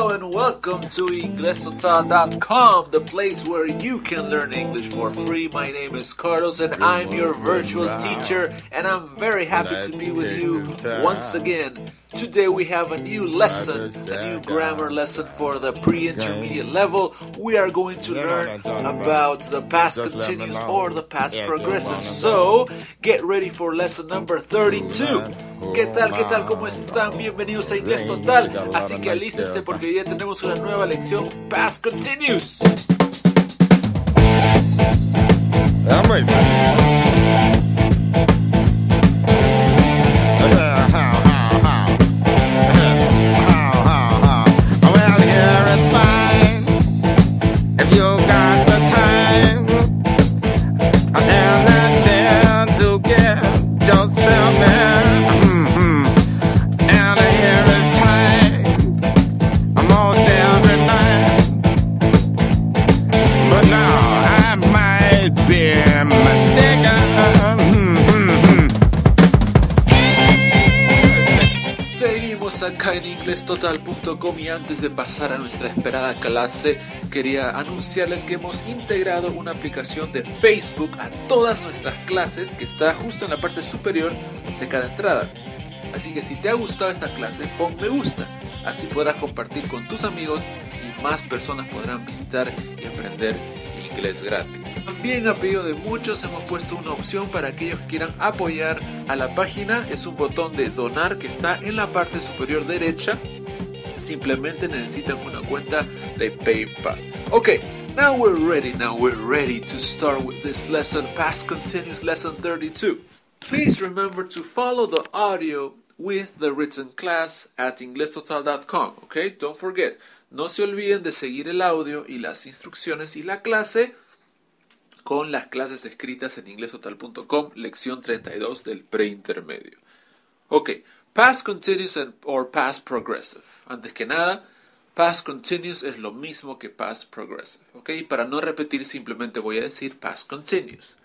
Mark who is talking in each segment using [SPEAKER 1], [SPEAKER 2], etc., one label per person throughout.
[SPEAKER 1] Hello and welcome to inglestotal.com, the place where you can learn English for free. My name is Carlos and I'm your virtual teacher, and I'm very happy to be with you once again. Today we have a new lesson, a new grammar lesson for the pre-intermediate level. We are going to learn about the past continuous or the past progressive. So, get ready for lesson number 32. ¿Qué tal? ¿Qué tal? ¿Cómo están? Bienvenidos a Inglés Total. Así que alístense porque hoy día tenemos una nueva lección Past Continuous. En inglestotal.com y antes de pasar a nuestra esperada clase, quería anunciarles que hemos integrado una aplicación de Facebook a todas nuestras clases que está justo en la parte superior de cada entrada. Así que si te ha gustado esta clase, pon me gusta. Así podrás compartir con tus amigos y más personas podrán visitar y aprender inglés gratis. También a pedido de muchos hemos puesto una opción para aquellos que quieran apoyar a la página. Es un botón de donar que está en la parte superior derecha. Simplemente necesitan una cuenta de PayPal. Okay, now we're ready. Now we're ready to start with this lesson, past continuous lesson 32. Please remember to follow the audio with the written class at inglestotal.com. Okay, don't forget. No se olviden de seguir el audio y las instrucciones y la clase con las clases escritas en inglestotal.com, lección 32 del preintermedio. Ok, past continuous and- or past progressive. Antes que nada, past continuous es lo mismo que past progressive. Ok, para no repetir simplemente voy a decir past continuous.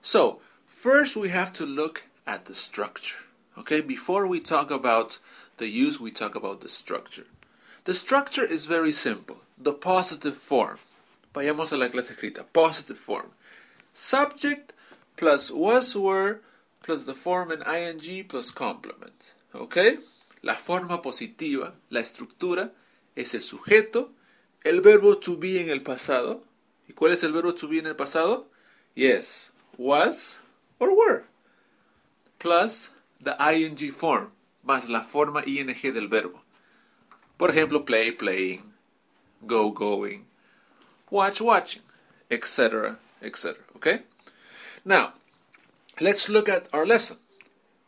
[SPEAKER 1] So, first we have to look at the structure. Okay, before we talk about the use, we talk about the structure. The structure is very simple. The positive form. Vayamos a la clase escrita. Positive form. Subject plus was were plus the form in ing plus complement. ¿Ok? La forma positiva, la estructura, es el sujeto, el verbo to be en el pasado. ¿Y cuál es el verbo to be en el pasado? Yes, was or were. Plus the ing form, más la forma ing del verbo. Por ejemplo, play, playing, go, going, watch, watching, etc., etc. Okay? Now, let's look at our lesson.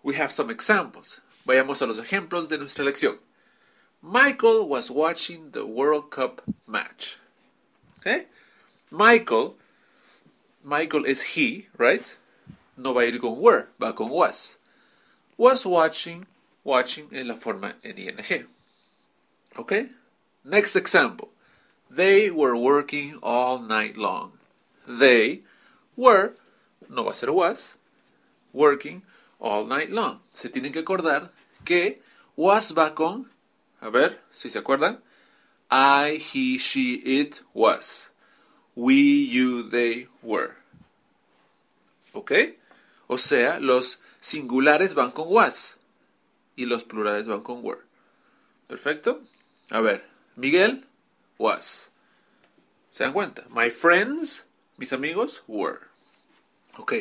[SPEAKER 1] We have some examples. Vayamos a los ejemplos de nuestra lección. Michael was watching the World Cup match. Okay? Michael, Michael is he, right? No va a ir con were, va con was. Was watching, watching en la forma en ing. Okay? Next example. They were working all night long. They were, no va a ser was, working all night long. Se tienen que acordar que was va con, a ver si se acuerdan, I, he, she, it, was. We, you, they, were. ¿Ok? O sea, los singulares van con was y los plurales van con were. ¿Perfecto? A ver, Miguel was. ¿Se dan cuenta? My friends, mis amigos, were. Ok,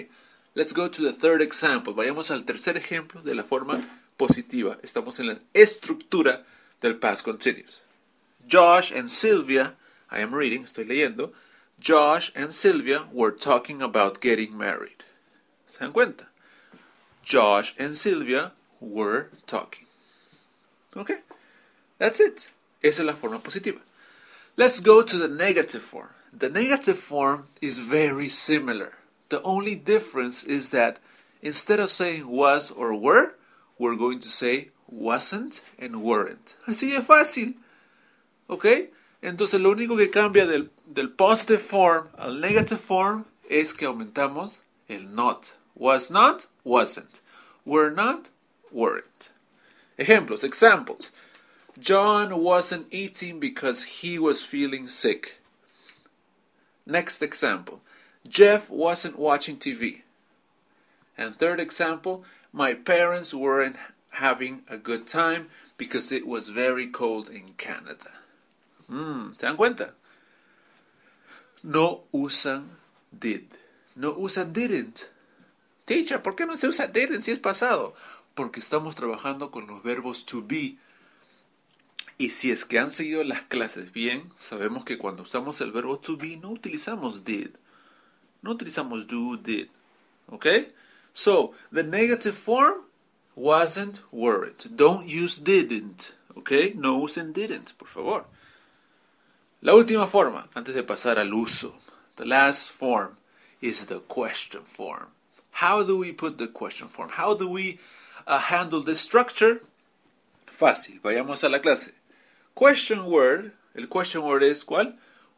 [SPEAKER 1] let's go to the third example. Vayamos al tercer ejemplo de la forma positiva. Estamos en la estructura del past continuous. Josh and Sylvia, I am reading, estoy leyendo. Josh and Sylvia were talking about getting married. ¿Se dan cuenta? Josh and Sylvia were talking. Okay? That's it. Esa es la forma positiva. Let's go to the negative form. The negative form is very similar. The only difference is that instead of saying was or were, we're going to say wasn't and weren't. Así de fácil. ¿Ok? Entonces lo único que cambia del, del positive form al negative form es que aumentamos el not. Was not, wasn't. Were not, weren't. Ejemplos, examples. John wasn't eating because he was feeling sick. Next example. Jeff wasn't watching TV. And third example, my parents weren't having a good time because it was very cold in Canada. Mm, ¿Se dan cuenta? No usan did. No usan didn't. Teacher, ¿por qué no se usa didn't si es pasado? Porque estamos trabajando con los verbos to be. Y si es que han seguido las clases bien, sabemos que cuando usamos el verbo to be no utilizamos did. No utilizamos do, did. Okay? So, the negative form wasn't worried. Don't use didn't. Okay? No usen didn't, por favor. La última forma, antes de pasar al uso. The last form is the question form. How do we put the question form? How do we uh, handle the structure? Fácil, vayamos a la clase. Question word, el question word es ¿cuál?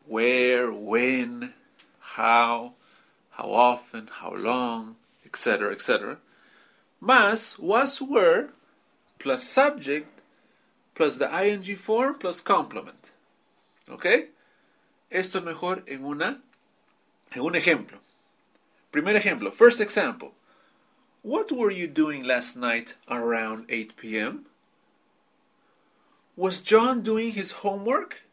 [SPEAKER 1] Where, when, how, how often, how long, etc., etc. Más was were plus subject plus the ing form plus complement. ¿Ok? Esto es mejor en una en un ejemplo. Primer ejemplo, first example. What were you doing last night around 8 p.m.? Was John doing his homework?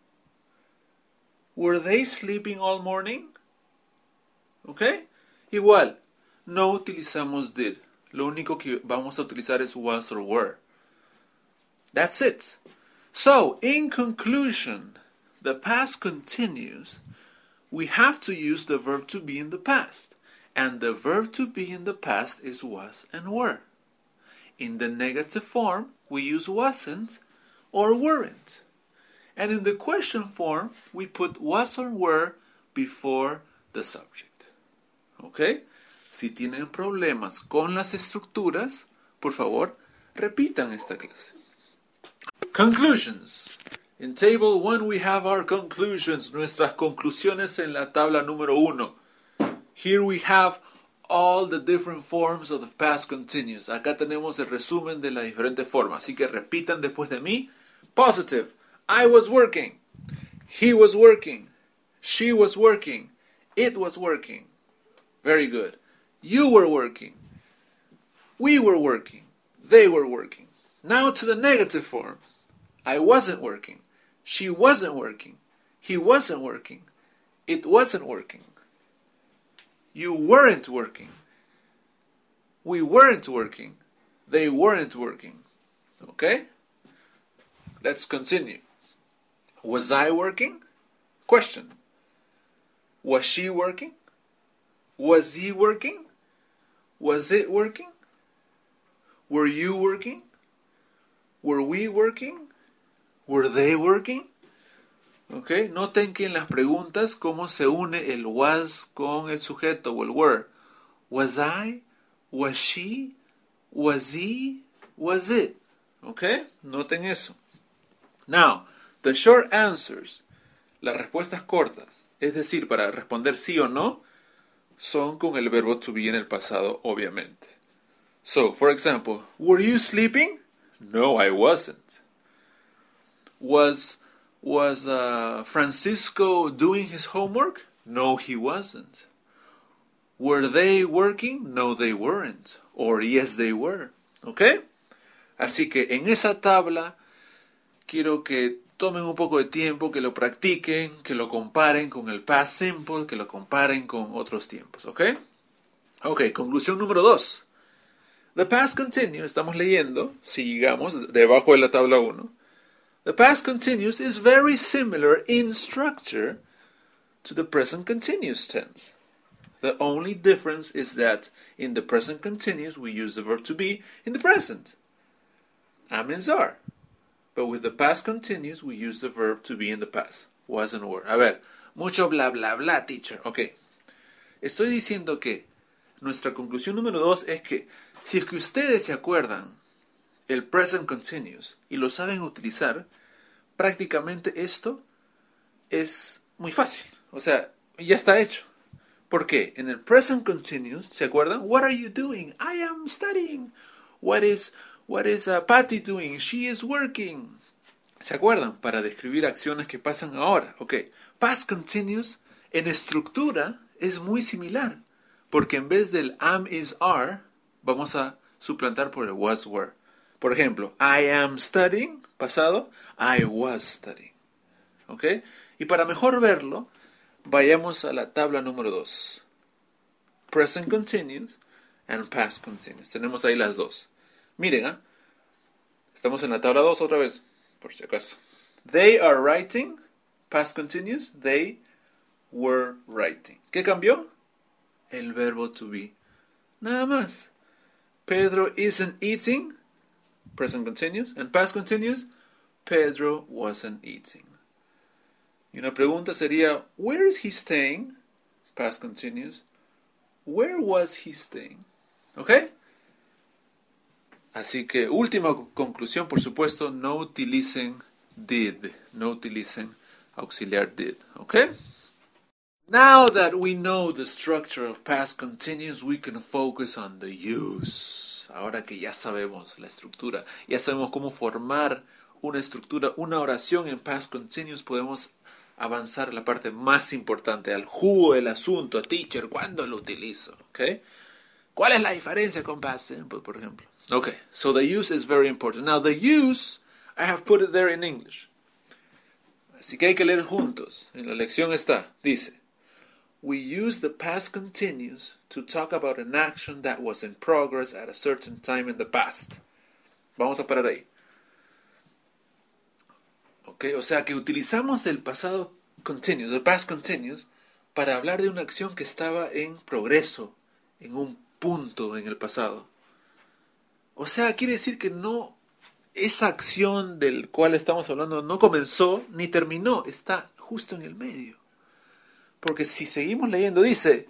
[SPEAKER 1] Were they sleeping all morning? ¿Ok? Igual, no utilizamos did. Lo único que vamos a utilizar es was or were. That's it. So, in conclusion, the past continues. We have to use the verb to be in the past. And the verb to be in the past is was and were. In the negative form, we use wasn't or weren't. And in the question form, we put was or were before the subject. ¿Ok? Si tienen problemas con las estructuras, por favor, repitan esta clase. Conclusions. In table 1 we have our conclusions, nuestras conclusiones en la tabla número 1. Here we have all the different forms of the past continuous. Acá tenemos el resumen de las diferentes formas. Así que repitan después de mí. Positive. I was working. He was working. She was working. It was working. Very good. You were working. We were working. They were working. Now to the negative form. I wasn't working. She wasn't working. He wasn't working. It wasn't working. You weren't working. We weren't working. They weren't working. Okay? Let's continue. Was I working? Question. Was she working? Was he working? Was it working? Were you working? Were we working? Were they working? Ok, noten que en las preguntas cómo se une el was con el sujeto o el were. Was I? Was she? Was he? Was it? Ok, noten eso. Now, the short answers, las respuestas cortas, es decir, para responder sí o no, son con el verbo to be en el pasado, obviamente. So, for example, were you sleeping? No, I wasn't. Was was uh, Francisco doing his homework? No, he wasn't. Were they working? No, they weren't. Or yes, they were. ¿Ok? Así que en esa tabla quiero que tomen un poco de tiempo, que lo practiquen, que lo comparen con el past simple, que lo comparen con otros tiempos. ¿Ok? Ok, conclusión número 2. The past continuous, estamos leyendo, sigamos debajo de la tabla 1. The past continuous is very similar in structure to the present continuous tense. The only difference is that in the present continuous we use the verb to be in the present. Am and are. But with the past continuous we use the verb to be in the past. Was and were. A ver, mucho bla bla bla, teacher. Ok. Estoy diciendo que nuestra conclusión número dos es que si es que ustedes se acuerdan el present continuous y lo saben utilizar, prácticamente esto es muy fácil. O sea, ya está hecho. ¿Por qué? En el present continuous, ¿se acuerdan? What are you doing? I am studying. What is what is Patty doing? She is working. ¿Se acuerdan? Para describir acciones que pasan ahora. Ok. Past continuous en estructura es muy similar. Porque en vez del am is are, vamos a suplantar por el was were. Por ejemplo, I am studying, pasado, I was studying. ¿Ok? Y para mejor verlo, vayamos a la tabla número 2. Present continuous and past continuous. Tenemos ahí las dos. Miren, ¿ah? estamos en la tabla 2 otra vez, por si acaso. They are writing, past continuous, they were writing. ¿Qué cambió? El verbo to be. Nada más. Pedro isn't eating, present continuous, and past continuous, Pedro wasn't eating. Y una pregunta sería, where is he staying? Past continuous. Where was he staying? ¿Ok? Así que última conclusión, por supuesto, no utilicen did, no utilicen auxiliar did, ¿ok? Now that we know the structure of past continuous, we can focus on the use. Ahora que ya sabemos la estructura, ya sabemos cómo formar una estructura, una oración en past continuous, podemos avanzar a la parte más importante, al jugo del asunto, teacher, ¿cuándo lo utilizo? ¿Ok? ¿Cuál es la diferencia con past simple, por ejemplo? Okay, so the use is very important. Now the use, I have put it there in English. Así que hay que leer juntos. En la lección está, dice, We use the past continuous to talk about an action that was in progress at a certain time in the past. Vamos a parar ahí. Okay, o sea que utilizamos el pasado continuous, el past continuous, para hablar de una acción que estaba en progreso, en un punto en el pasado. O sea, quiere decir que no esa acción del cual estamos hablando no comenzó ni terminó, está justo en el medio. Porque si seguimos leyendo dice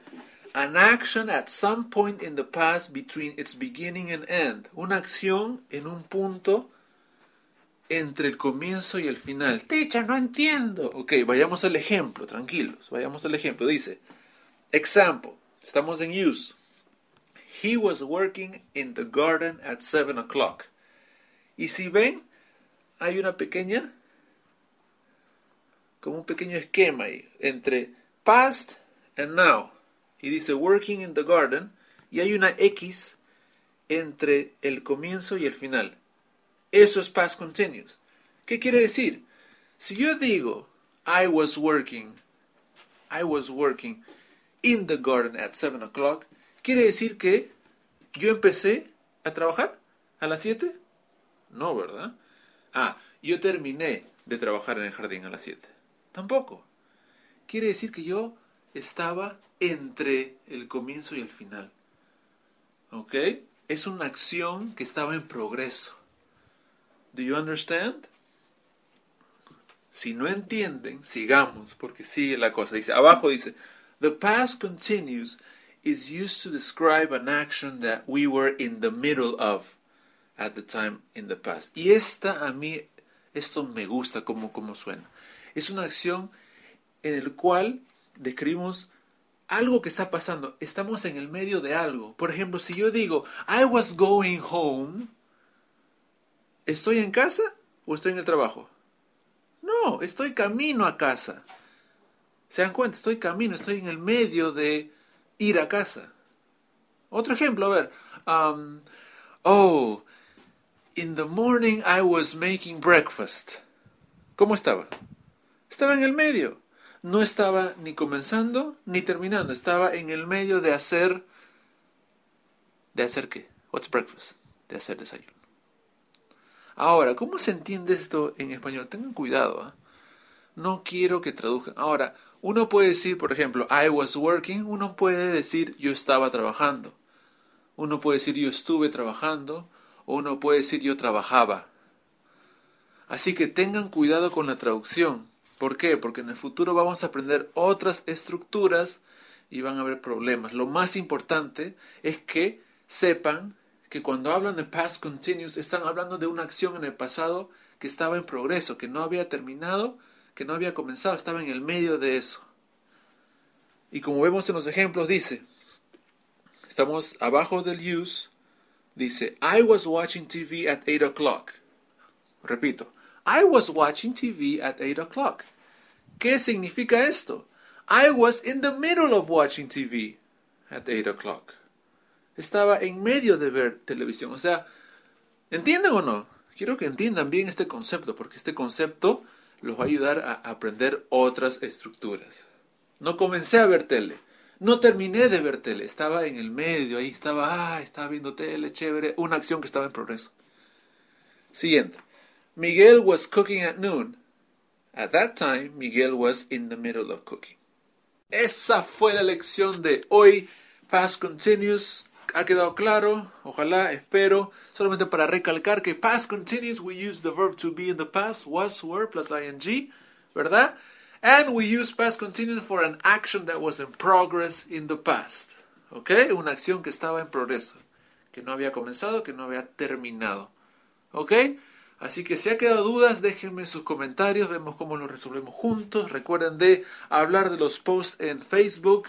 [SPEAKER 1] an action at some point in the past between its beginning and end, una acción en un punto entre el comienzo y el final. Teacher, no entiendo. Ok, vayamos al ejemplo, tranquilos, vayamos al ejemplo. Dice, example, estamos en use. He was working in the garden at 7 o'clock. Y si ven, hay una pequeña, como un pequeño esquema ahí, entre past and now. Y dice working in the garden, y hay una X entre el comienzo y el final. Eso es past continuous. ¿Qué quiere decir? Si yo digo I was working, I was working in the garden at 7 o'clock, quiere decir que yo empecé a trabajar a las 7? No, ¿verdad? Ah, yo terminé de trabajar en el jardín a las 7. Tampoco. Quiere decir que yo estaba entre el comienzo y el final. ¿Ok? Es una acción que estaba en progreso. Do you understand? Si no entienden, sigamos, porque sigue la cosa. Dice, abajo dice, the past continues is used to describe an action that we were in the middle of at the time in the past. Y esta a mí, esto me gusta como, como suena. Es una acción en el cual describimos algo que está pasando. Estamos en el medio de algo. Por ejemplo, si yo digo, I was going home, ¿Estoy en casa o estoy en el trabajo? No, estoy camino a casa. ¿Se dan cuenta? Estoy camino, estoy en el medio de ir a casa. Otro ejemplo, a ver. Um, oh, in the morning I was making breakfast. ¿Cómo estaba? Estaba en el medio. No estaba ni comenzando ni terminando. Estaba en el medio de hacer... ¿De hacer qué? What's breakfast? De hacer desayuno. Ahora, ¿cómo se entiende esto en español? Tengan cuidado. ¿ah? No quiero que traduzcan. Ahora, uno puede decir, por ejemplo, I was working. Uno puede decir yo estaba trabajando. Uno puede decir yo estuve trabajando. O uno puede decir yo trabajaba. Así que tengan cuidado con la traducción. ¿Por qué? Porque en el futuro vamos a aprender otras estructuras y van a haber problemas. Lo más importante es que sepan que cuando hablan de past continuous están hablando de una acción en el pasado que estaba en progreso, que no había terminado, que no había comenzado, estaba en el medio de eso. Y como vemos en los ejemplos, dice, estamos abajo del use, dice, I was watching TV at 8 o'clock. Repito, I was watching TV at 8 o'clock. ¿Qué significa esto? I was in the middle of watching TV at 8 o'clock. Estaba en medio de ver televisión. O sea, ¿entienden o no? Quiero que entiendan bien este concepto, porque este concepto los va a ayudar a aprender otras estructuras. No comencé a ver tele. No terminé de ver tele. Estaba en el medio. Ahí estaba, ah, estaba viendo tele, chévere. Una acción que estaba en progreso. Siguiente. Miguel was cooking at noon. At that time, Miguel was in the middle of cooking. Esa fue la lección de hoy. Past continuous. ¿Ha quedado claro? Ojalá, espero. Solamente para recalcar que past continuous, we use the verb to be in the past, was, were, plus ing, ¿verdad? And we use past continuous for an action that was in progress in the past. ¿Ok? Una acción que estaba en progreso. Que no había comenzado, que no había terminado. ¿Ok? Así que si ha quedado dudas, déjenme sus comentarios, vemos cómo lo resolvemos juntos. Recuerden de hablar de los posts en Facebook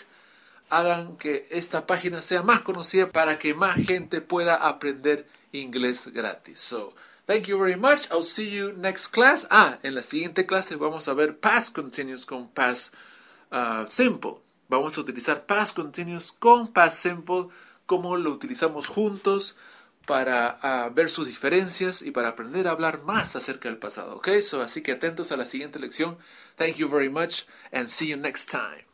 [SPEAKER 1] hagan que esta página sea más conocida para que más gente pueda aprender inglés gratis. So, thank you very much. I'll see you next class. Ah, en la siguiente clase vamos a ver past continuous con past uh, simple. Vamos a utilizar past continuous con past simple, como lo utilizamos juntos para uh, ver sus diferencias y para aprender a hablar más acerca del pasado. Okay, so así que atentos a la siguiente lección. Thank you very much and see you next time.